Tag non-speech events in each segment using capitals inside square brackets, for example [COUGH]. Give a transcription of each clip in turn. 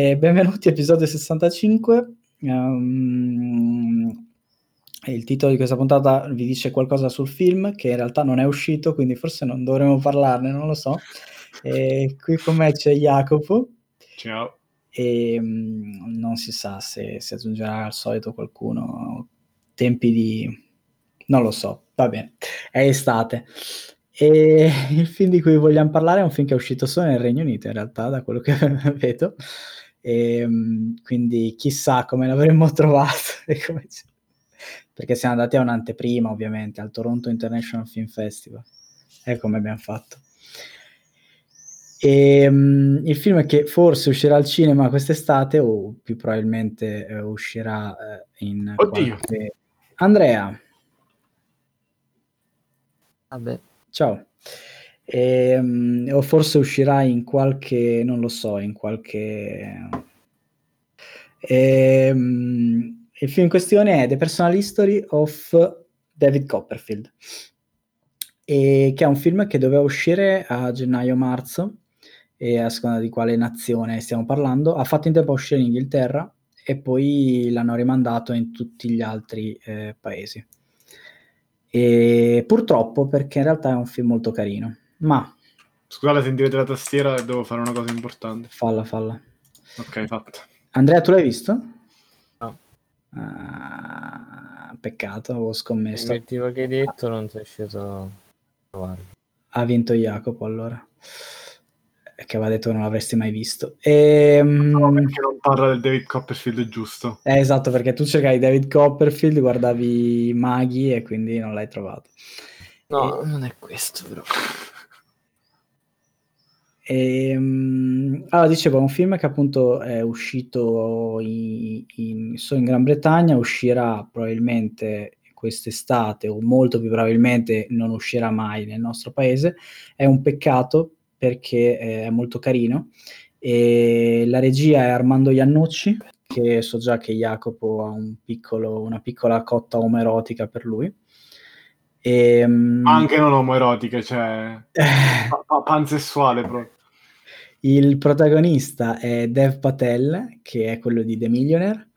E benvenuti episodio 65. Um, il titolo di questa puntata vi dice qualcosa sul film che in realtà non è uscito, quindi forse non dovremmo parlarne, non lo so. E qui con me c'è Jacopo. Ciao. E um, non si sa se si aggiungerà al solito qualcuno. Tempi di... non lo so, va bene, è estate. E il film di cui vogliamo parlare è un film che è uscito solo nel Regno Unito, in realtà, da quello che [LAUGHS] vedo. E, ehm, quindi chissà come l'avremmo [LAUGHS] trovato. Perché siamo andati a un'anteprima, ovviamente, al Toronto International Film Festival. E come abbiamo fatto. E, um, il film è che forse uscirà al cinema quest'estate o più probabilmente uh, uscirà uh, in Oddio. Qualche... Andrea. Vabbè. Ciao. E, um, o forse uscirà in qualche, non lo so, in qualche... E, um, il film in questione è The Personal History of David Copperfield, e, che è un film che doveva uscire a gennaio-marzo, e a seconda di quale nazione stiamo parlando, ha fatto in tempo a uscire in Inghilterra e poi l'hanno rimandato in tutti gli altri eh, paesi. E purtroppo perché in realtà è un film molto carino. Ma scusate, sentirete la tastiera devo fare una cosa importante. Falla, falla. Ok, fatto. Andrea, tu l'hai visto? No. Ah, peccato, avevo scommesso. Il motivo che hai detto non sei sceso a trovare. Ha vinto Jacopo allora. Che aveva detto che non l'avresti mai visto. E, no, perché non parla del David Copperfield giusto. Eh, esatto, perché tu cercavi David Copperfield, guardavi Maghi e quindi non l'hai trovato. No, e... non è questo però. E, um, allora, dicevo, è un film che appunto è uscito in, in, in Gran Bretagna, uscirà probabilmente quest'estate o molto più probabilmente non uscirà mai nel nostro paese. È un peccato perché è molto carino. E la regia è Armando Iannucci, che so già che Jacopo ha un piccolo, una piccola cotta omoerotica per lui. E, um... Anche non omoerotica, cioè [LAUGHS] pansessuale proprio. Il protagonista è Dev Patel, che è quello di The Millionaire,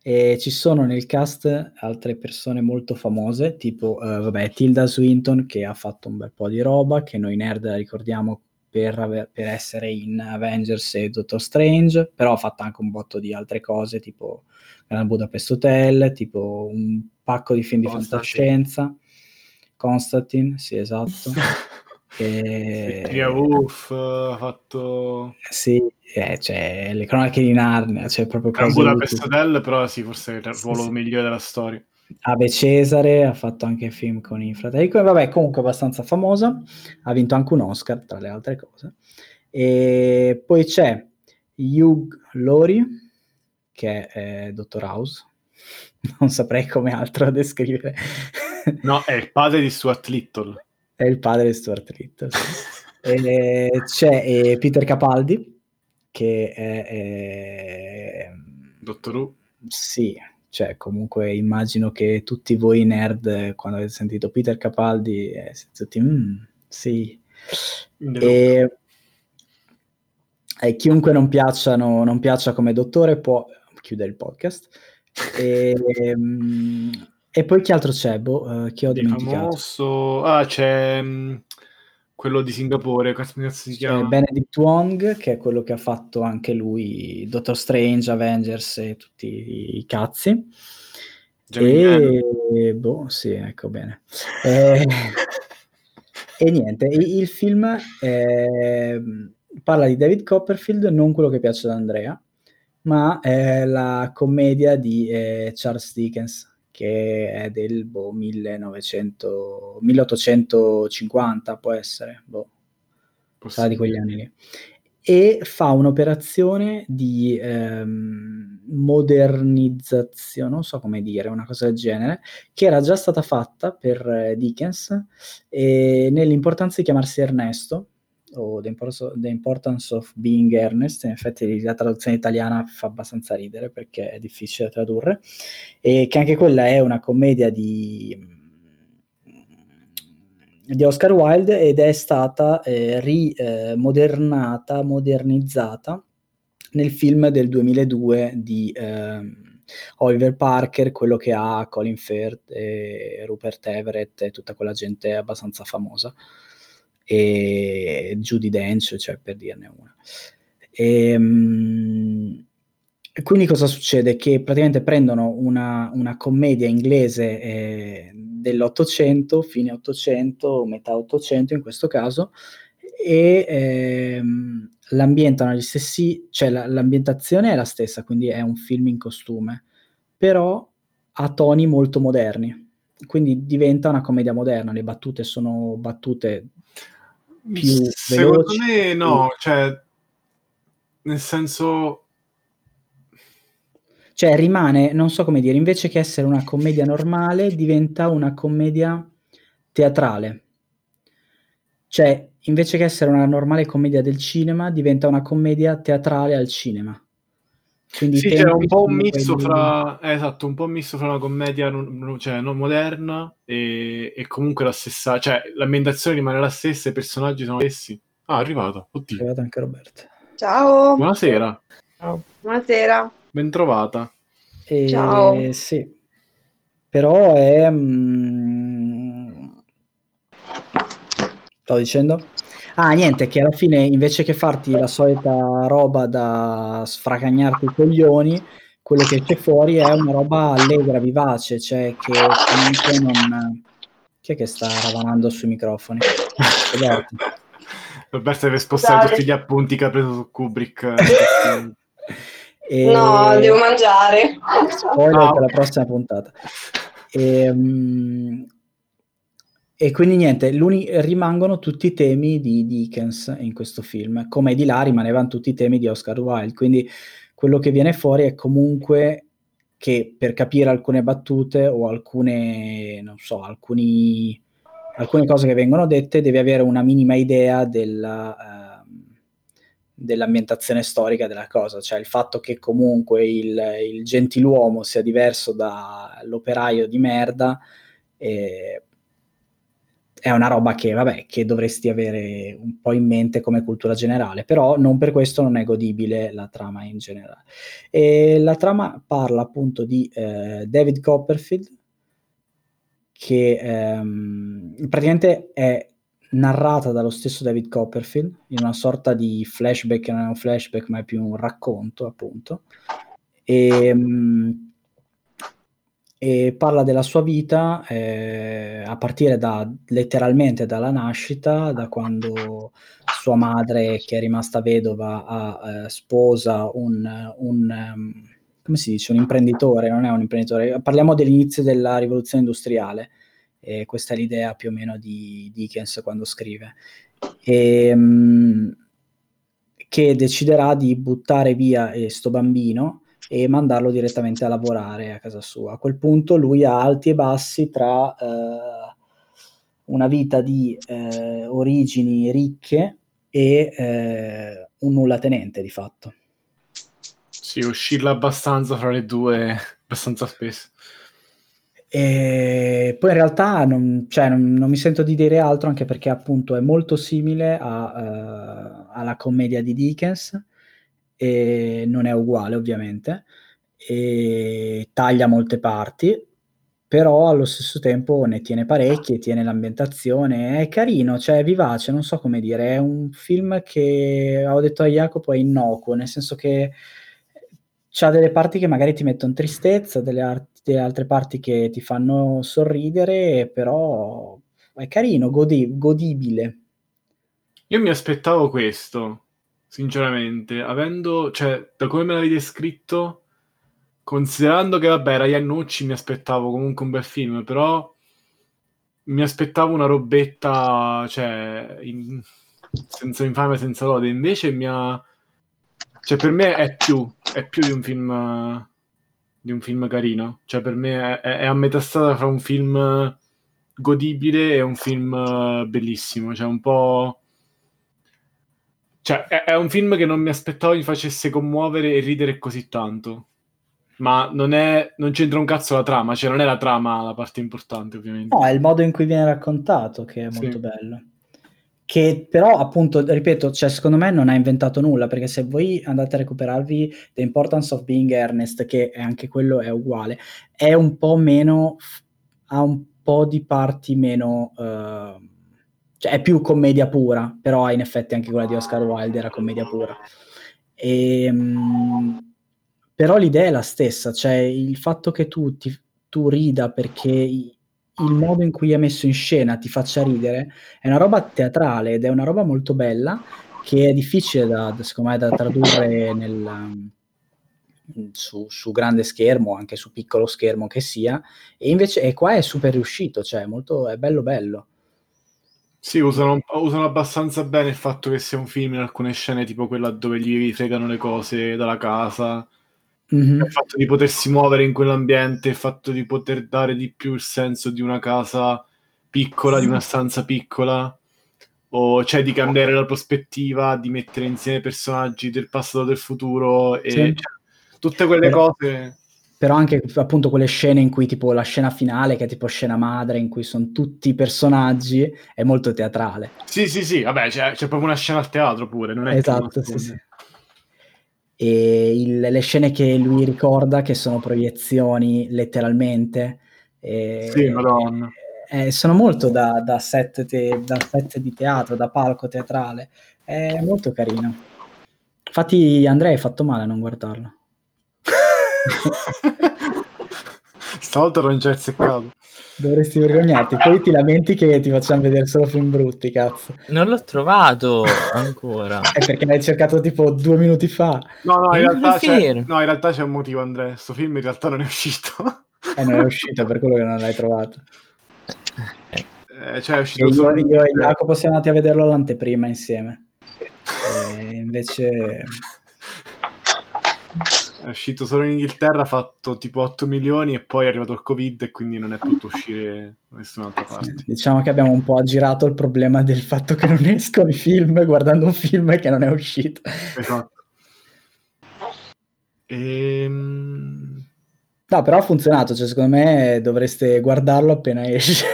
e ci sono nel cast altre persone molto famose, tipo uh, vabbè, Tilda Swinton, che ha fatto un bel po' di roba, che noi nerd la ricordiamo per, aver, per essere in Avengers e Doctor Strange, però ha fatto anche un botto di altre cose, tipo Grand Budapest Hotel, tipo un pacco di film di fantascienza. Constantine, sì, esatto. [LAUGHS] E... Tria Wolf ha fatto... Sì, eh, cioè, le cronache di Narnia, cioè proprio cose... Budapest Hotel, però sì, forse è il ruolo sì, migliore della storia. Ave Cesare, ha fatto anche film con i fratelli, vabbè, comunque abbastanza famosa, ha vinto anche un Oscar, tra le altre cose. E poi c'è Hugh Laurie, che è Dottor House, [LAUGHS] non saprei come altro descrivere. No, è il padre di Stuart Little. È il padre di Stuart Little. e c'è e Peter Capaldi, che è... è... Dottor Who? Sì, cioè comunque immagino che tutti voi nerd, quando avete sentito Peter Capaldi, eh, siete tutti, mm, sì. E, e, chiunque non, piacciono, non piaccia come dottore può chiudere il podcast. E, um, e poi chi altro c'è? Boh, uh, chi ho di dimenticato? Famoso... Ah, c'è um, quello di Singapore, come si chiama? C'è Benedict Wong, che è quello che ha fatto anche lui Doctor Strange, Avengers e tutti i cazzi. E... e boh, sì, ecco bene. e... [LAUGHS] e niente, il film è... parla di David Copperfield, non quello che piace ad Andrea, ma è la commedia di eh, Charles Dickens che è del boh, 1900, 1850, può essere, boh, sarà di quegli anni lì. E fa un'operazione di ehm, modernizzazione, non so come dire, una cosa del genere, che era già stata fatta per eh, Dickens e nell'importanza di chiamarsi Ernesto, o The Importance, of Being Earnest, in effetti la traduzione italiana fa abbastanza ridere perché è difficile da tradurre, e che anche quella è una commedia di, di Oscar Wilde ed è stata eh, rimodernata, modernizzata nel film del 2002 di eh, Oliver Parker, quello che ha Colin Firth e Rupert Everett e tutta quella gente abbastanza famosa e Judy Dench, cioè per dirne una. E, um, quindi cosa succede? Che praticamente prendono una, una commedia inglese eh, dell'Ottocento, fine Ottocento, metà Ottocento in questo caso, e ehm, l'ambientano agli stessi, cioè la, l'ambientazione è la stessa, quindi è un film in costume, però ha toni molto moderni, quindi diventa una commedia moderna, le battute sono battute più Secondo veloci. me no, cioè nel senso Cioè rimane, non so come dire, invece che essere una commedia normale, diventa una commedia teatrale. Cioè, invece che essere una normale commedia del cinema, diventa una commedia teatrale al cinema. Quindi sì, tempi un po' un misto quelli- fra eh, esatto, un po' un misto fra una commedia non, cioè, non moderna e, e comunque la stessa, cioè l'ambientazione rimane la stessa, i personaggi sono gli stessi. Ah, è arrivato. È Oddio. arrivato anche Roberto. Ciao, Buonasera, buonasera. bentrovata. E, Ciao. Sì, però è... mm, Stavo dicendo? Ah, niente, che alla fine invece che farti la solita roba da sfracagnarti i coglioni, quello che c'è fuori è una roba allegra, vivace, cioè che comunque non... Chi è che sta ravanando sui microfoni? Roberto. [LAUGHS] Deve spostare Scusate. tutti gli appunti che ha preso su Kubrick. [LAUGHS] E- No, devo mangiare. Ah, per la prossima puntata. E, mm, e quindi niente, rimangono tutti i temi di Dickens in questo film, come di là rimanevano tutti i temi di Oscar Wilde. Quindi quello che viene fuori è comunque che per capire alcune battute o alcune, non so, alcuni, alcune cose che vengono dette, devi avere una minima idea della, ehm, dell'ambientazione storica della cosa, cioè il fatto che comunque il, il gentiluomo sia diverso dall'operaio di merda eh, è una roba che, vabbè, che dovresti avere un po' in mente come cultura generale, però non per questo non è godibile la trama in generale. E la trama parla appunto di eh, David Copperfield, che ehm, praticamente è narrata dallo stesso David Copperfield in una sorta di flashback, non è un flashback ma è più un racconto appunto, e, mm, e parla della sua vita eh, a partire da letteralmente dalla nascita, da quando sua madre che è rimasta vedova ha, eh, sposa un, un um, come si dice, un imprenditore, non è un imprenditore, parliamo dell'inizio della rivoluzione industriale, e questa è l'idea più o meno di Dickens quando scrive, e, um, che deciderà di buttare via questo bambino e mandarlo direttamente a lavorare a casa sua. A quel punto lui ha alti e bassi tra eh, una vita di eh, origini ricche e eh, un nullatenente di fatto. Sì, oscilla abbastanza fra le due, abbastanza spesso. E poi in realtà non, cioè, non, non, mi sento di dire altro anche perché appunto è molto simile a, uh, alla commedia di Dickens e non è uguale ovviamente e taglia molte parti però allo stesso tempo ne tiene parecchie, tiene l'ambientazione, è carino, cioè è vivace, non so come dire, è un film che ho detto a Jacopo è innocuo, nel senso che c'ha delle parti che magari ti mettono tristezza, delle, art- delle altre parti che ti fanno sorridere, però è carino, godi- godibile. Io mi aspettavo questo, sinceramente, avendo, cioè, da come me l'avevi descritto, considerando che, vabbè, Ryan Nucci mi aspettavo comunque un bel film, però mi aspettavo una robetta, cioè, in, senza infame, senza lode, invece mi ha... Cioè, per me è più, è più di un film, di un film carino. Cioè, per me è, è a metà strada fra un film godibile e un film bellissimo. Cioè, un po'... Cioè, è, è un film che non mi aspettavo mi facesse commuovere e ridere così tanto. Ma non, è, non c'entra un cazzo la trama, cioè non è la trama la parte importante, ovviamente. No, è il modo in cui viene raccontato che è molto sì. bello. che però appunto, ripeto, cioè, secondo me non ha inventato nulla, perché se voi andate a recuperarvi The Importance of Being Earnest, che è anche quello è uguale, è un po' meno, ha un po' di parti meno... Uh, cioè è più commedia pura, però in effetti anche quella di Oscar Wilde era commedia pura. E, um, però l'idea è la stessa, cioè il fatto che tu, ti, tu rida perché il modo in cui è messo in scena ti faccia ridere è una roba teatrale ed è una roba molto bella che è difficile da, secondo me da tradurre nel, um, su, su, grande schermo anche su piccolo schermo che sia e invece e qua è super riuscito cioè molto, è bello bello sì, usano, usano, abbastanza bene il fatto che sia un film in alcune scene, tipo quella dove gli fregano le cose dalla casa, Mm-hmm. Il fatto di potersi muovere in quell'ambiente, il fatto di poter dare di più il senso di una casa piccola, sì. di una stanza piccola, o cioè di cambiare la prospettiva, di mettere insieme personaggi del passato e del futuro, e sì. cioè, tutte quelle però, cose. Però anche appunto quelle scene in cui tipo la scena finale, che è tipo scena madre, in cui sono tutti i personaggi, è molto teatrale. Sì, sì, sì, vabbè, c'è, c'è proprio una scena al teatro pure, non è Esatto, sì, sì. E il, le scene che lui ricorda che sono proiezioni letteralmente e, sì, madonna. Eh, sono molto da, da, set te, da, set di teatro, da palco teatrale. È molto carino. Infatti Andrea hai fatto male a non guardarlo [LAUGHS] [LAUGHS] stavolta ero già azzeccato Dovresti vergognarti, poi ti lamenti che ti facciamo vedere solo film brutti, cazzo. Non l'ho trovato ancora. [LAUGHS] È perché l'hai cercato tipo due minuti fa. No, no, in, realtà c'è, no, in realtà c'è un motivo, Andrea. Questo film in realtà non è uscito. Eh, non è uscito, per quello che non l'hai trovato. Eh, cioè è uscito io, solo... io e Jacopo siamo andati a vederlo all'anteprima insieme. E invece è uscito solo in Inghilterra, ha fatto tipo 8 milioni e poi è arrivato il Covid e quindi non è potuto [LAUGHS] uscire da nessun'altra parte. Diciamo che abbiamo un po' aggirato il problema del fatto che non escono i film guardando un film che non è uscito. Esatto. Ehm... No, però ha funzionato, cioè secondo me dovreste guardarlo appena esce.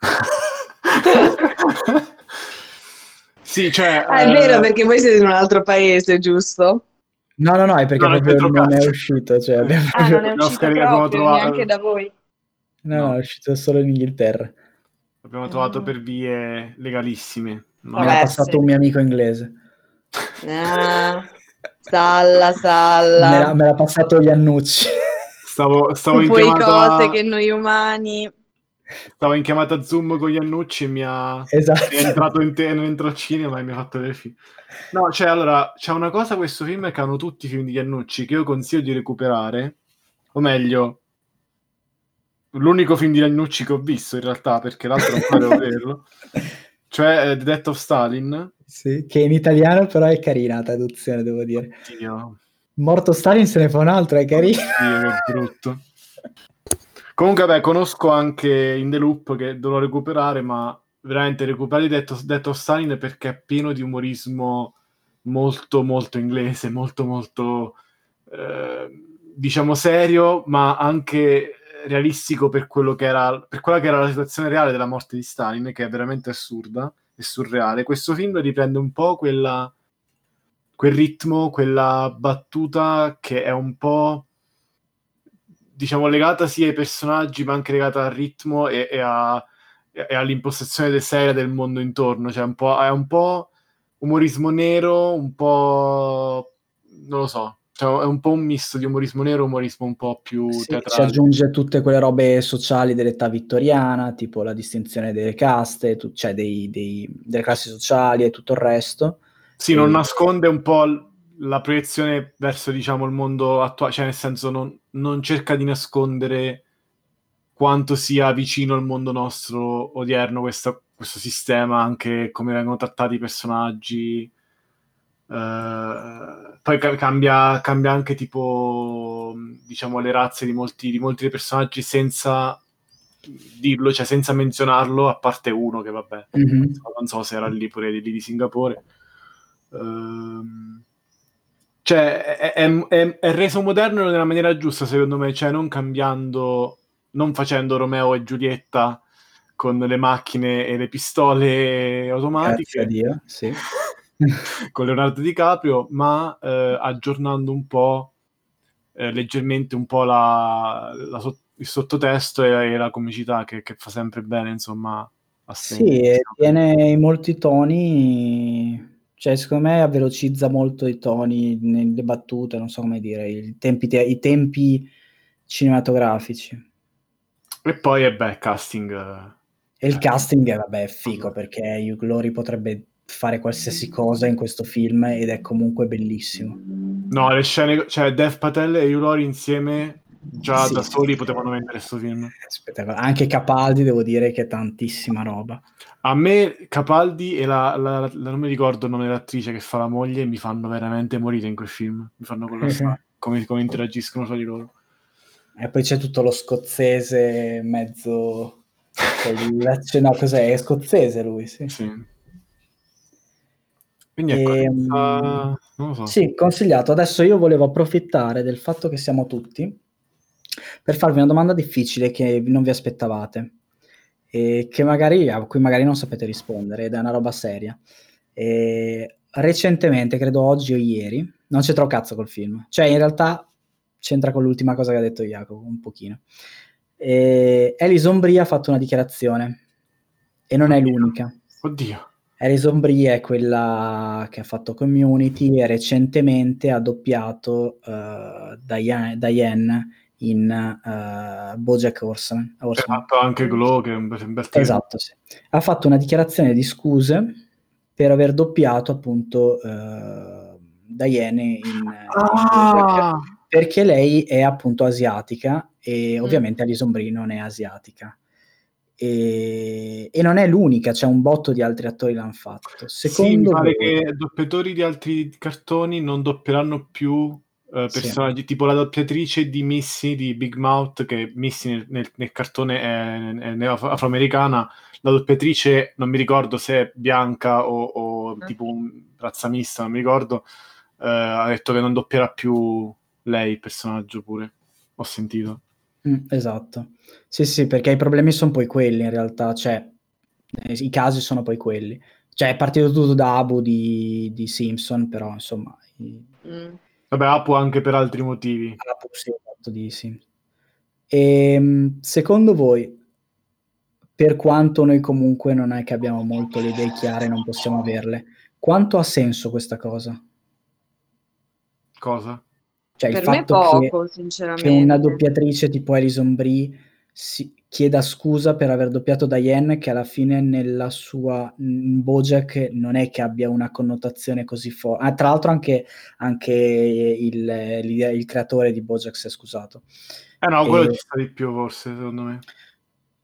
[LAUGHS] sì, cioè... Ah, è uh... vero perché voi siete in un altro paese, giusto? No, no, no, è perché no, proprio non è uscito. Cioè, abbiamo ah, non è uscito proprio, neanche da voi. No, no, è uscito solo in Inghilterra. L'abbiamo trovato mm. per vie legalissime. Ma me l'ha passato sì. un mio amico inglese. [LAUGHS] Ah, salla, salla. Me l'ha, me l'ha passato Iannucci. Stavo, stavo in chiamata... cose che noi umani... Stavo in chiamata Zoom con Iannucci e mi ha esatto. è entrato in te, dentro al cinema e mi ha fatto vedere film. No, cioè, allora, c'è una cosa questo film che hanno tutti i film di Iannucci che io consiglio di recuperare, o meglio, l'unico film di Iannucci che ho visto in realtà, perché l'altro non potevo [LAUGHS] vederlo, cioè uh, The Death of Stalin. Sì, che in italiano però è carina la traduzione, devo dire. Oddio. Morto Stalin se ne fa un altro, è carino. Sì, è brutto. [LAUGHS] Comunque, beh, conosco anche In The Loop che dovrò recuperare, ma veramente recuperare Detto, Detto Stalin perché è pieno di umorismo molto, molto inglese, molto, molto, eh, diciamo, serio, ma anche realistico per, che era, per quella che era la situazione reale della morte di Stalin, che è veramente assurda e surreale. Questo film riprende un po' quella, quel ritmo, quella battuta che è un po' diciamo, legata sia ai personaggi, ma anche legata al ritmo e, e, a, e all'impostazione del serie del mondo intorno. Cioè, un po', è un po' umorismo nero, un po'. non lo so. Cioè, è un po' un misto di umorismo nero e umorismo un po' più sì, teatrale. Ci aggiunge tutte quelle robe sociali dell'età vittoriana, tipo la distinzione delle caste, tu, cioè dei, dei, delle classi sociali e tutto il resto. Sì, e... non nasconde un po' la proiezione verso diciamo il mondo attuale, cioè nel senso non, non, cerca di nascondere quanto sia vicino al mondo nostro odierno questo, questo sistema, anche come vengono trattati i personaggi. Uh, poi ca- cambia, cambia, anche tipo diciamo le razze di molti, di molti personaggi senza dirlo, cioè senza menzionarlo, a parte uno che vabbè, mm-hmm. non so se era lì pure lì di Singapore. Uh, cioè, è, è, è, reso moderno nella maniera giusta, secondo me, cioè non cambiando, non facendo Romeo e Giulietta con le macchine e le pistole automatiche. Dio, sì. [LAUGHS] con Leonardo DiCaprio, ma eh, aggiornando un po' eh, leggermente un po' la, la, il sottotesto e, la comicità che, che, fa sempre bene, insomma. Sì, tiene in molti toni, cioè secondo me velocizza molto i toni nelle battute, non so come dire, i tempi, i tempi cinematografici. E poi, e beh, casting... E il casting, è, vabbè, è figo, perché Hugh Glory potrebbe fare qualsiasi cosa in questo film ed è comunque bellissimo. No, le scene, cioè Dev Patel e Hugh insieme già sì, da soli sì. potevano vendere questo film. Aspetta, anche Capaldi devo dire che è tantissima roba. A me Capaldi e la, la, la, non mi ricordo il nome dell'attrice che fa la moglie mi fanno veramente morire in quel film, mi fanno collassare [LAUGHS] come, come interagiscono tra di loro. E poi c'è tutto lo scozzese mezzo... no, cos'è? È scozzese lui, sì. sì. Quindi ecco, e, ehm, uh, so. Sì, consigliato. Adesso io volevo approfittare del fatto che siamo tutti per farvi una domanda difficile che non vi aspettavate e che magari, a cui magari non sapete rispondere ed è una roba seria. E recentemente, credo oggi o ieri, non c'entra un cazzo col film. Cioè, in realtà c'entra con l'ultima cosa che ha detto Jacopo, un pochino. E Alison Brie ha fatto una dichiarazione e non Oddio. è l'unica. Oddio. Alison Brie è quella che ha fatto Community e recentemente ha doppiato uh, Diane, Diane in uh, Bojack Horseman. Horseman. Ha fatto anche Glow, che è un bel, un bel Esatto, sì. Ha fatto una dichiarazione di scuse per aver doppiato appunto uh, Diane in, ah! in perché lei è appunto asiatica e mm. ovviamente Alison Brie non è asiatica. E, e, non è l'unica, c'è un botto di altri attori l'hanno fatto. Secondo sì, mi pare voi... che doppiatori di altri cartoni non doppieranno più uh, personaggi, sì. tipo la doppiatrice di Missy di Big Mouth, che Missy nel, nel, nel cartone è, è, è, afroamericana, la doppiatrice non mi ricordo se è bianca o, o mm. tipo un razza mista, non mi ricordo, uh, ha detto che non doppierà più lei il personaggio pure, ho sentito. Mm, esatto. Sì, sì, perché i problemi sono poi quelli in realtà, cioè eh, i casi sono poi quelli. Cioè è partito tutto da Abu di, di Simpson, però insomma... I... Mm. Vabbè, Abu anche per altri motivi. Abu sì, fatto di Simpson. E, ehm, secondo voi, per quanto noi comunque non è che abbiamo molto le idee chiare, non possiamo averle, quanto ha senso questa cosa? Cosa? Cioè per il fatto poco, che, che, una doppiatrice tipo Alison Brie si chieda scusa per aver doppiato Diane che alla fine nella sua in Bojack non è che abbia una connotazione così forte. Ah, tra l'altro anche, anche il, il, il, creatore di Bojack si è scusato. Eh no, quello e, ci sta di più forse, secondo me.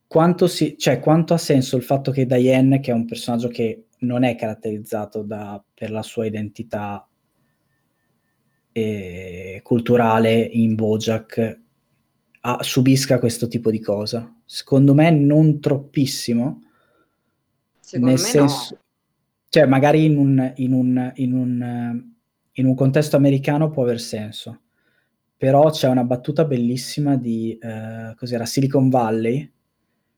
Quanto, si, cioè, quanto ha senso il fatto che Diane, che è un personaggio che non è caratterizzato da, per la sua identità eh, culturale in Bojack a, subisca questo tipo di cosa. Secondo me non troppissimo. Secondo nel senso, no. cioè magari in un, in, un, in, un, in un, contesto americano può aver senso, però c'è una battuta bellissima di, eh, cos'era, Silicon Valley,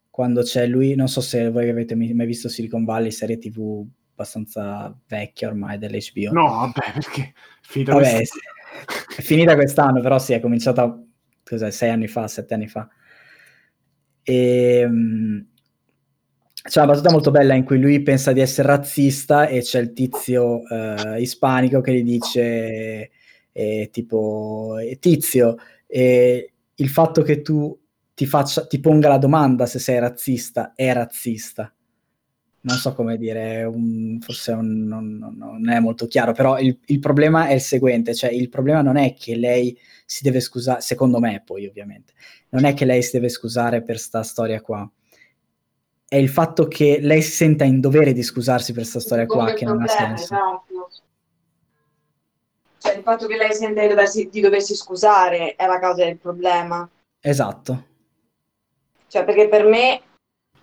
quando c'è lui, non so se voi avete mai visto Silicon Valley, serie tv abbastanza vecchia ormai dell'HBO. No, vabbè, perché finita vabbè, è finita quest'anno, però sì, è cominciata cos'è, sei anni fa, sette anni fa. E, um, c'è una battuta molto bella in cui lui pensa di essere razzista e c'è il tizio uh, ispanico che gli dice eh, tipo eh, tizio eh, il fatto che tu ti, faccia, ti ponga la domanda se sei razzista è razzista non so come dire, un, forse un, non, non, è molto chiaro, però il, il, problema è il seguente, cioè il problema non è che lei si deve scusare, secondo me poi ovviamente, non è che lei si deve scusare per sta storia qua, è il fatto che lei si senta in dovere di scusarsi per sta storia qua che non ha senso. Esatto. Cioè il fatto che lei senta di doversi, di doversi scusare è la causa del problema. Esatto. Cioè perché per me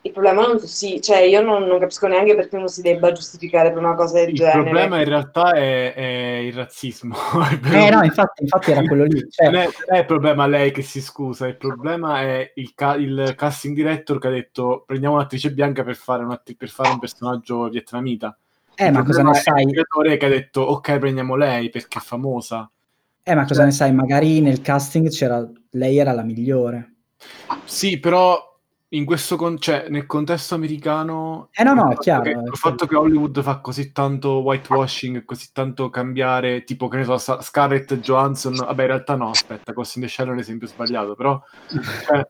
il problema non sì, cioè io non, non, capisco neanche perché uno si debba giustificare per una cosa del il genere. Il problema in realtà è, è il razzismo. [LAUGHS] eh no, infatti, infatti era quello lì. Cioè... Non, è, non, è, il problema lei che si scusa, il problema è il, ca- il casting director che ha detto prendiamo un'attrice bianca per fare, per fare un personaggio vietnamita. Eh, il ma cosa ne sai? Il creatore che ha detto ok, prendiamo lei perché è famosa. Eh, ma cosa cioè... ne sai? Magari nel casting c'era lei era la migliore. Sì, però in questo con- cioè, nel contesto americano eh no no è chiaro che, è il fatto che Hollywood fa così tanto whitewashing così tanto cambiare tipo che ne so Scarlett Johansson vabbè in realtà no aspetta Ghost in the Shell è un esempio sbagliato però cioè,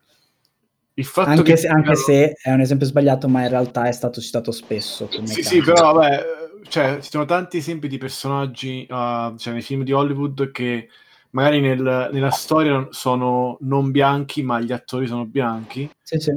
il fatto anche, che se, anche se è un esempio sbagliato ma in realtà è stato citato spesso sì caso. sì però vabbè cioè ci sono tanti esempi di personaggi uh, cioè nei film di Hollywood che magari nel, nella storia sono non bianchi, ma gli attori sono bianchi. Sì, sì.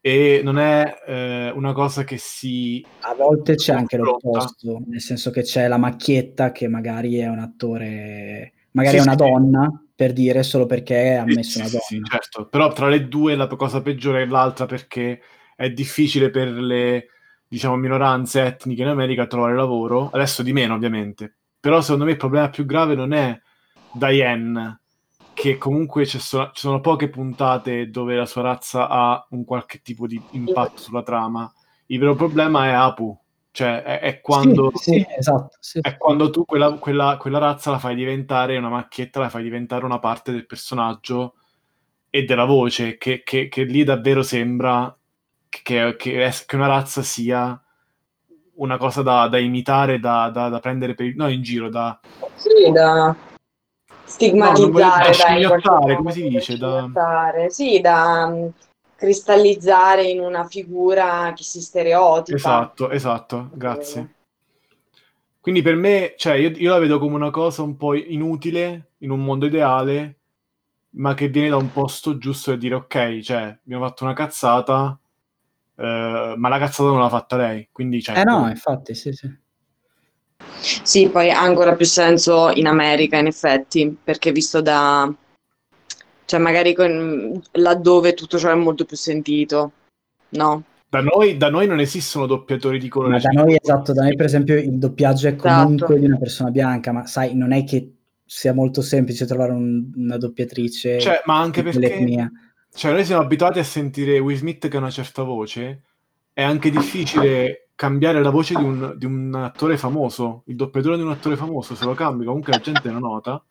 E non è eh, una cosa che si. A volte c'è anche l'opposto, nel senso che c'è la macchietta che magari è un attore, magari sì, è una sì. donna, per dire, solo perché ha messo una donna. Sì, certo. Però tra le due la cosa peggiore è l'altra perché è difficile per le diciamo minoranze etniche in America trovare lavoro, adesso di meno ovviamente. Però secondo me il problema più grave non è Diane, che comunque ci sono, ci sono poche puntate dove la sua razza ha un qualche tipo di impatto sulla trama. Il vero problema è Apu, cioè è, è quando, sì, sì, esatto, sì. è quando tu quella, quella, quella, razza la fai diventare una macchietta, la fai diventare una parte del personaggio e della voce, che, che, che lì davvero sembra che, che, che, una razza sia una cosa da, da imitare, da, da, da prendere per, no, in giro, da... Sì, da stigmatizzare, no, dai, come si dice? Da... Sì, da um, cristallizzare in una figura che si stereotipa. Esatto, esatto, grazie. Quindi per me, cioè, io, io, la vedo come una cosa un po' inutile in un mondo ideale, ma che viene da un posto giusto e dire ok, cioè, abbiamo fatto una cazzata, eh, ma la cazzata non l'ha fatta lei, quindi... Cioè, eh no, infatti, sì, sì. Sì, poi ha ancora più senso in America, in effetti, perché visto da... cioè magari con... laddove tutto ciò è molto più sentito, no? Da noi, da noi non esistono doppiatori di colore. Ma da noi, esatto, da noi per esempio il doppiaggio è comunque esatto. di una persona bianca, ma sai, non è che sia molto semplice trovare un, una doppiatrice. Cioè, ma anche perché... Cioè, noi siamo abituati a sentire Will Smith che ha una certa voce, è anche difficile cambiare la voce di un, di un, attore famoso, il doppiatore di un attore famoso, se lo cambi comunque la gente lo nota.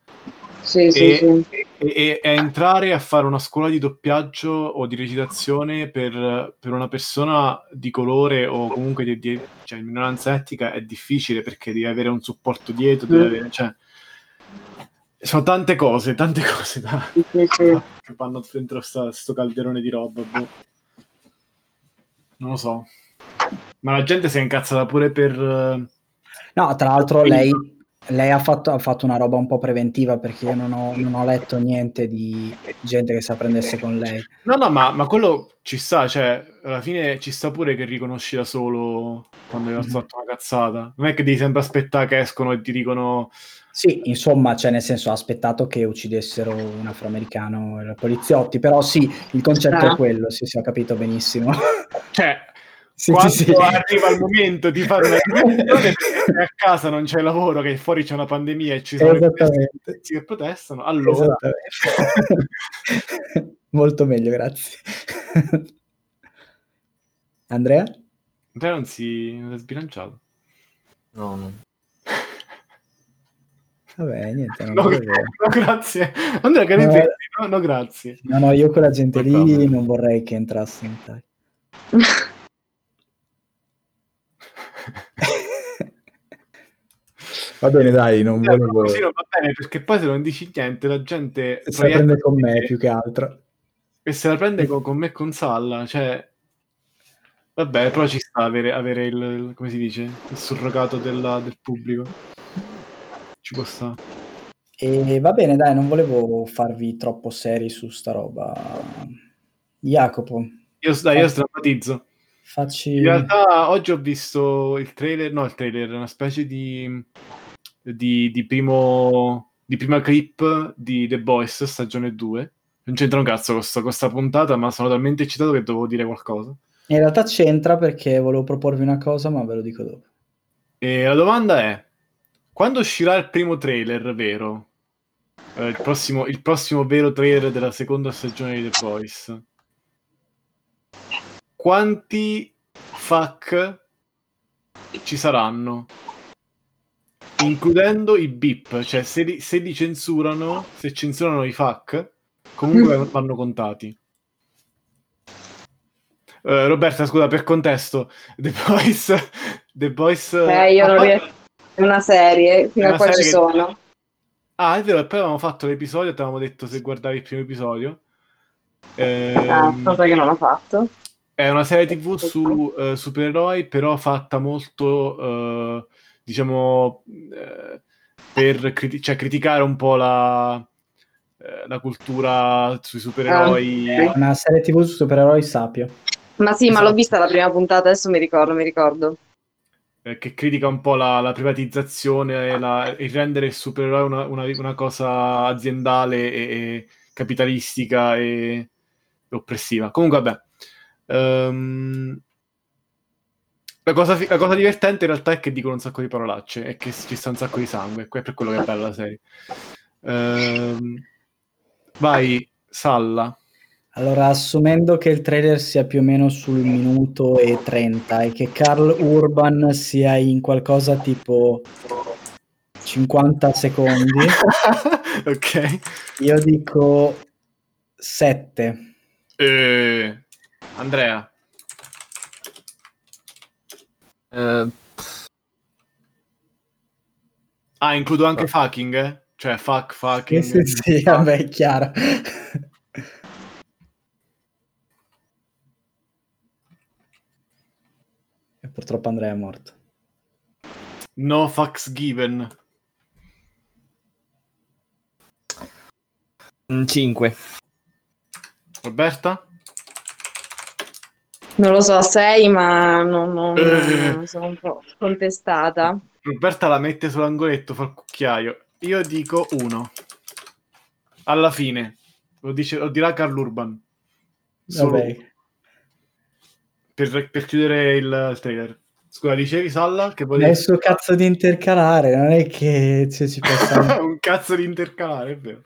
Sì, e, sì, sì. E, e, entrare a fare una scuola di doppiaggio o di recitazione per, per una persona di colore o comunque di, di cioè, minoranza etnica è difficile perché devi avere un supporto dietro, devi avere, cioè, sono tante cose, tante [LAUGHS] cose da, sì, sì. che vanno dentro questo calderone di roba. Boh. Non lo so. Ma la gente si è incazzata pure per... No, tra l'altro lei, lei ha, fatto, ha, fatto, una roba un po' preventiva perché io non ho, non ho, letto niente di gente che si apprendesse con lei. No, no, ma, ma, quello ci sta, cioè, alla fine ci sta pure che riconosci da solo quando hai mm-hmm. fatto una cazzata. Non è che devi sempre aspettare che escono e ti dicono... Sì, insomma, cioè nel senso ha aspettato che uccidessero un afroamericano e i poliziotti, però sì, il concetto ah. è quello, sì, sì, ho capito benissimo. [LAUGHS] Cioè, sì, quando sì, sì. arriva il momento di fare una [LAUGHS] rivoluzione perché a casa non c'è lavoro, che fuori c'è una pandemia e ci sono i che protestano, allora... [LAUGHS] Molto meglio, grazie. Andrea? Andrea non si non è sbilanciato. No, no. Vabbè, niente. No, no, grazie. Andrea, che no, ne no, no, grazie. No, no, io quella gente lì non vorrei che entrasse in Italia. [LAUGHS] Va bene, dai, non eh, volevo... Così non va bene, perché poi se non dici niente, la gente... Se la prende con me, più che altro. E se la prende con, con me con Salla, cioè... Vabbè, però ci sta avere, avere il, il, come si dice, il surrogato della, del pubblico. Ci può stare. E va bene, dai, non volevo farvi troppo seri su sta roba. Jacopo. Io, dai, io sdrammatizzo. Facci... In realtà oggi ho visto il trailer, no il trailer, una specie di, di, di, primo, di prima clip di The Boys stagione 2. Non c'entra un cazzo con questa, puntata, ma sono talmente eccitato che dovevo dire qualcosa. In realtà c'entra perché volevo proporvi una cosa, ma ve lo dico dopo. E la domanda è: quando uscirà il primo trailer vero? Eh, il, prossimo, il prossimo vero trailer della seconda stagione di The Voice? Quanti fuck ci saranno? Includendo i beep, cioè se li, se li censurano, se censurano i fuck, comunque vanno contati. Uh, Roberta, scusa, per contesto, [LAUGHS] The Boys... The Boys eh, io non riesco... È una serie, fino a qua ci che... sono. Ah, è vero, e poi avevamo fatto l'episodio, ti avevamo detto se guardavi il primo episodio. Eh, ah, cosa che non ho fatto. È una serie tv su uh, supereroi, però fatta molto, uh, diciamo, uh, per criti- cioè, criticare un po' la, la cultura sui supereroi. Ah, una serie tv su supereroi sapio. Ma sì, esatto. ma l'ho vista la prima puntata, adesso mi ricordo, mi ricordo. Eh, che critica un po' la, la privatizzazione, la, il rendere il supereroe una, una, una cosa aziendale e, e capitalistica e, e, oppressiva. Comunque, vabbè. Um, la, cosa, la cosa, divertente in realtà è che dicono un sacco di parolacce e che ci sta un sacco di sangue. È per quello che è bella la serie. Um, vai, Salla. Allora, assumendo che il trailer sia più o meno sul minuto e 30 e che Carl Urban sia in qualcosa tipo 50 secondi, [LAUGHS] ok. Io dico 7. Eh, Andrea. Uh, ah, includo anche fucking? Eh? Cioè, fuck, fucking. Sì, sì, sì [LAUGHS] vabbè, è chiaro. Purtroppo Andrea è morto. No fucks given. 5. Mm, Roberta? Non lo so, 6, ma non, non, eh. sono un po' contestata. Roberta la mette sull'angoletto, fa il cucchiaio. Io dico 1. Alla fine. Lo, dice, lo dirà Carl Urban. Solo. Per, per chiudere il, il trailer. Scusa, dicevi Salla che volevi... Adesso cazzo di intercalare, non è che cioè, ci possa... [LAUGHS] un cazzo di intercalare, è vero.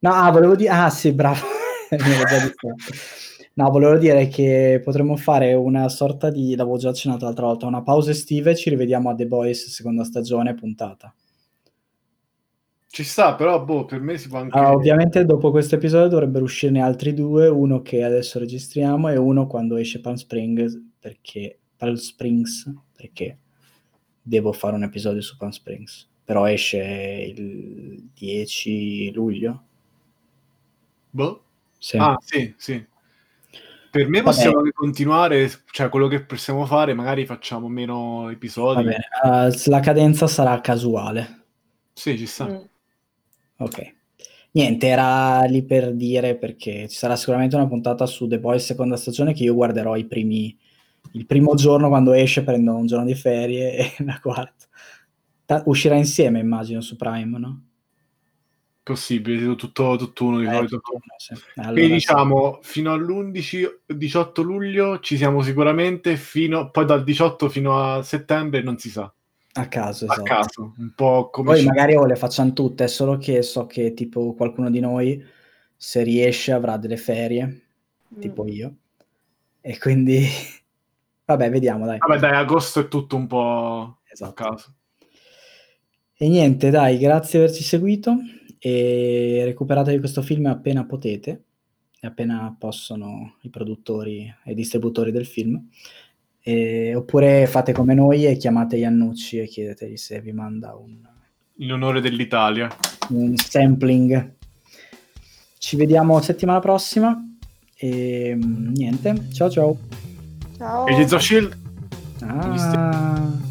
No, ah, volevo dire... Ah, sì, bravo. [LAUGHS] no, volevo dire che potremmo fare una sorta di... L'avevo già accennato l'altra volta, una pausa estiva e ci rivediamo a The Boys seconda stagione puntata. Ci sta, però boh, per me si può anche... Ah, ovviamente dopo questo episodio dovrebbero uscirne altri due, uno che adesso registriamo e uno quando esce Palm Springs, perché... Palm Springs, perché devo fare un episodio su Palm Springs. Però esce il 10 luglio. Boh? Sì. Ah, sì, sì. Per me possiamo Vabbè. continuare, cioè quello che possiamo fare, magari facciamo meno episodi. Va bene, uh, la cadenza sarà casuale. Sì, ci sta. Mm. Ok. Niente, era lì per dire perché ci sarà sicuramente una puntata su The Boys seconda stagione che io guarderò i primi, il primo giorno quando esce, prendo un giorno di ferie [LAUGHS] e la quarta. Ta- uscirà insieme, immagino, su Prime, no? Possibile, tutto, tutto uno di eh, solito. Sì. allora, Quindi diciamo, sì. fino all'11-18 luglio ci siamo sicuramente, fino, poi dal 18 fino a settembre non si sa. A caso, esatto. A caso, un po' come... Poi magari o le facciamo tutte, solo che so che tipo qualcuno di noi, se riesce, avrà delle ferie, mm. tipo io. E quindi... [LAUGHS] Vabbè, vediamo, dai. Vabbè, dai, agosto è tutto un po' esatto. a caso. E niente, dai, grazie di averci seguito e recuperatevi questo film appena potete, appena possono i produttori e i distributori del film. E, oppure fate come noi e chiamate Iannucci e chiedetegli se vi manda un... In onore dell'Italia. Un sampling. Ci vediamo settimana prossima e niente, ciao ciao. Ciao. E Shield. Ah.